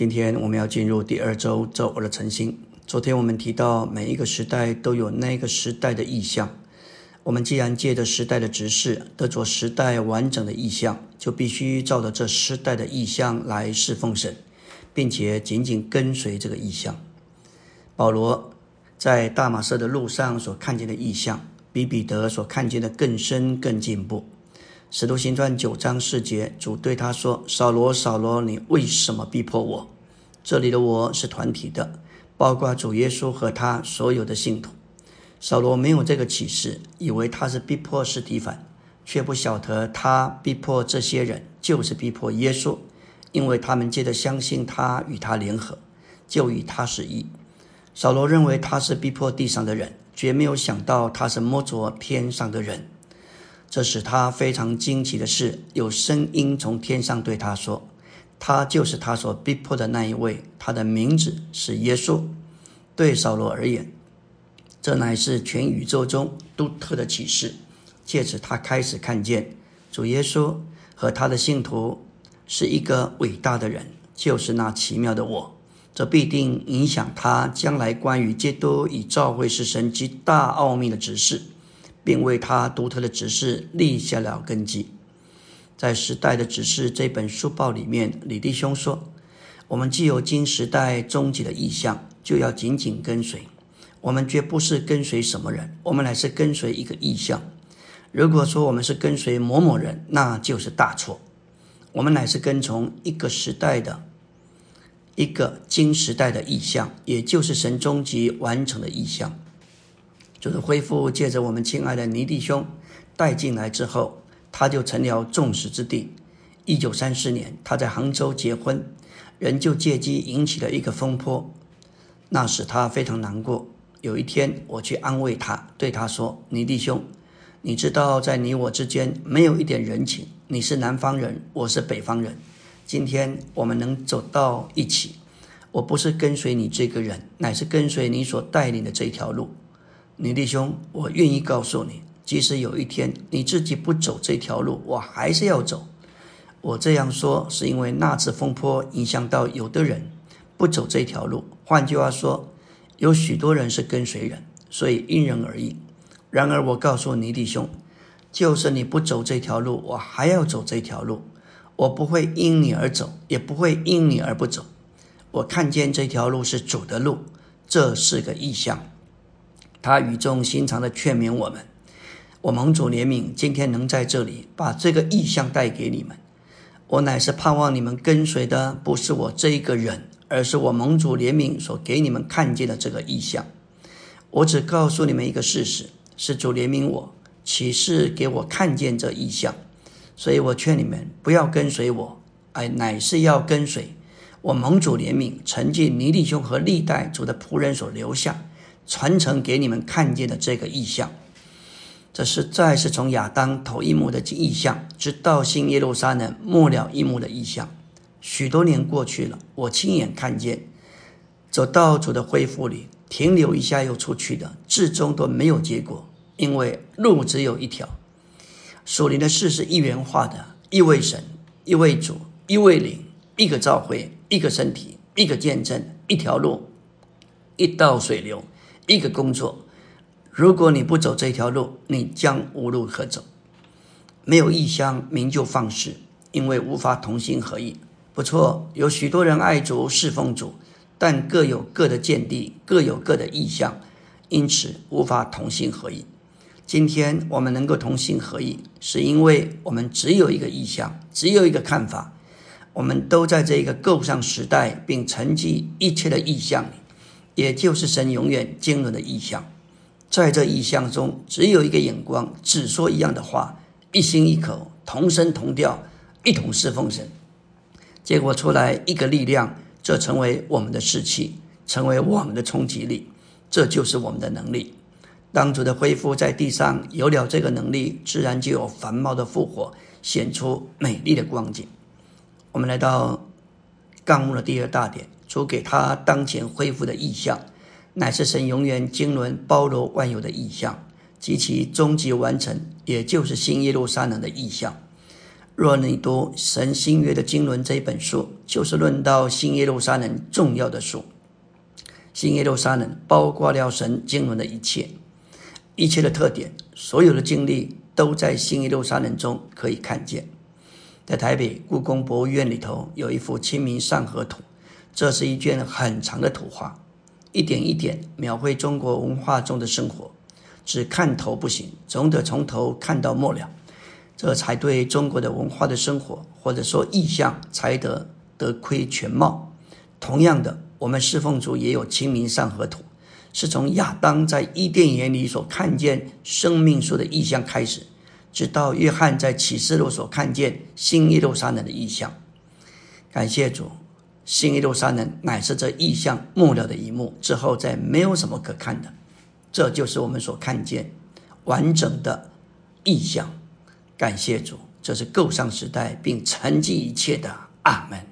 今天我们要进入第二周周二的晨星。昨天我们提到，每一个时代都有那个时代的意象。我们既然借着时代的指示得着时代完整的意象，就必须照着这时代的意象来侍奉神，并且紧紧跟随这个意象。保罗在大马色的路上所看见的意象，比彼得所看见的更深更进步。使徒行传九章四节，主对他说：“扫罗，扫罗，你为什么逼迫我？”这里的“我”是团体的，包括主耶稣和他所有的信徒。扫罗没有这个启示，以为他是逼迫斯提凡，却不晓得他逼迫这些人就是逼迫耶稣，因为他们借着相信他与他联合，就与他是一。扫罗认为他是逼迫地上的人，绝没有想到他是摸着天上的人。这使他非常惊奇的是，有声音从天上对他说：“他就是他所逼迫的那一位，他的名字是耶稣。”对扫罗而言，这乃是全宇宙中独特的启示。借此，他开始看见主耶稣和他的信徒是一个伟大的人，就是那奇妙的我。这必定影响他将来关于基督与教会是神极大奥秘的指示。并为他独特的指示立下了根基。在《时代的指示》这本书报里面，李弟兄说：“我们既有今时代终极的意向，就要紧紧跟随。我们绝不是跟随什么人，我们乃是跟随一个意向。如果说我们是跟随某某人，那就是大错。我们乃是跟从一个时代的一个今时代的意向，也就是神终极完成的意向。”就是恢复，借着我们亲爱的尼弟兄带进来之后，他就成了众矢之的。一九三四年，他在杭州结婚，人就借机引起了一个风波，那使他非常难过。有一天，我去安慰他，对他说：“尼弟兄，你知道在你我之间没有一点人情。你是南方人，我是北方人，今天我们能走到一起，我不是跟随你这个人，乃是跟随你所带领的这条路。”你弟兄，我愿意告诉你，即使有一天你自己不走这条路，我还是要走。我这样说是因为那次风波影响到有的人不走这条路。换句话说，有许多人是跟随人，所以因人而异。然而，我告诉你弟兄，就是你不走这条路，我还要走这条路。我不会因你而走，也不会因你而不走。我看见这条路是主的路，这是个意象。他语重心长的劝勉我们：“我蒙主怜悯，今天能在这里把这个意象带给你们。我乃是盼望你们跟随的，不是我这一个人，而是我蒙主怜悯所给你们看见的这个意象。我只告诉你们一个事实：是主怜悯我，启示给我看见这意象。所以我劝你们不要跟随我，哎，乃是要跟随我蒙主怜悯，承继尼利兄和历代主的仆人所留下。”传承给你们看见的这个意象，这是再是从亚当头一幕的意象，直到新耶路撒冷末了一幕的意象。许多年过去了，我亲眼看见，走到主的恢复里，停留一下又出去的，至终都没有结果，因为路只有一条。属灵的事是一元化的，一位神，一位主，一位灵，一个召会，一个身体，一个见证，一条路，一道水流。一个工作，如果你不走这条路，你将无路可走。没有异乡，名就放肆，因为无法同心合意。不错，有许多人爱主侍奉主，但各有各的见地，各有各的意向，因此无法同心合意。今天我们能够同心合意，是因为我们只有一个意向，只有一个看法。我们都在这一个构上时代，并沉寂一切的意向里。也就是神永远经纶的意象，在这意象中，只有一个眼光，只说一样的话，一心一口，同声同调，一同侍奉神。结果出来一个力量，这成为我们的士气，成为我们的冲击力，这就是我们的能力。当主的恢复在地上有了这个能力，自然就有繁茂的复活，显出美丽的光景。我们来到纲目的第二大点。主给他当前恢复的意象，乃是神永远经纶包罗万有的意象及其终极完成，也就是新耶路撒冷的意象。若你读神新约的经纶这一本书，就是论到新耶路撒冷重要的书。新耶路撒冷包括了神经纶的一切，一切的特点，所有的经历都在新耶路撒冷中可以看见。在台北故宫博物院里头有一幅《清明上河图》，这是一卷很长的图画，一点一点描绘中国文化中的生活。只看头不行，总得从头看到末了，这才对中国的文化的生活，或者说意象，才得得窥全貌。同样的。我们侍奉主也有清明上河图，是从亚当在伊甸园里所看见生命树的意象开始，直到约翰在启示录所看见新耶路撒冷的意象。感谢主，新耶路撒冷乃是这意象末了的一幕，之后再没有什么可看的。这就是我们所看见完整的意象。感谢主，这是构上时代并沉寂一切的阿门。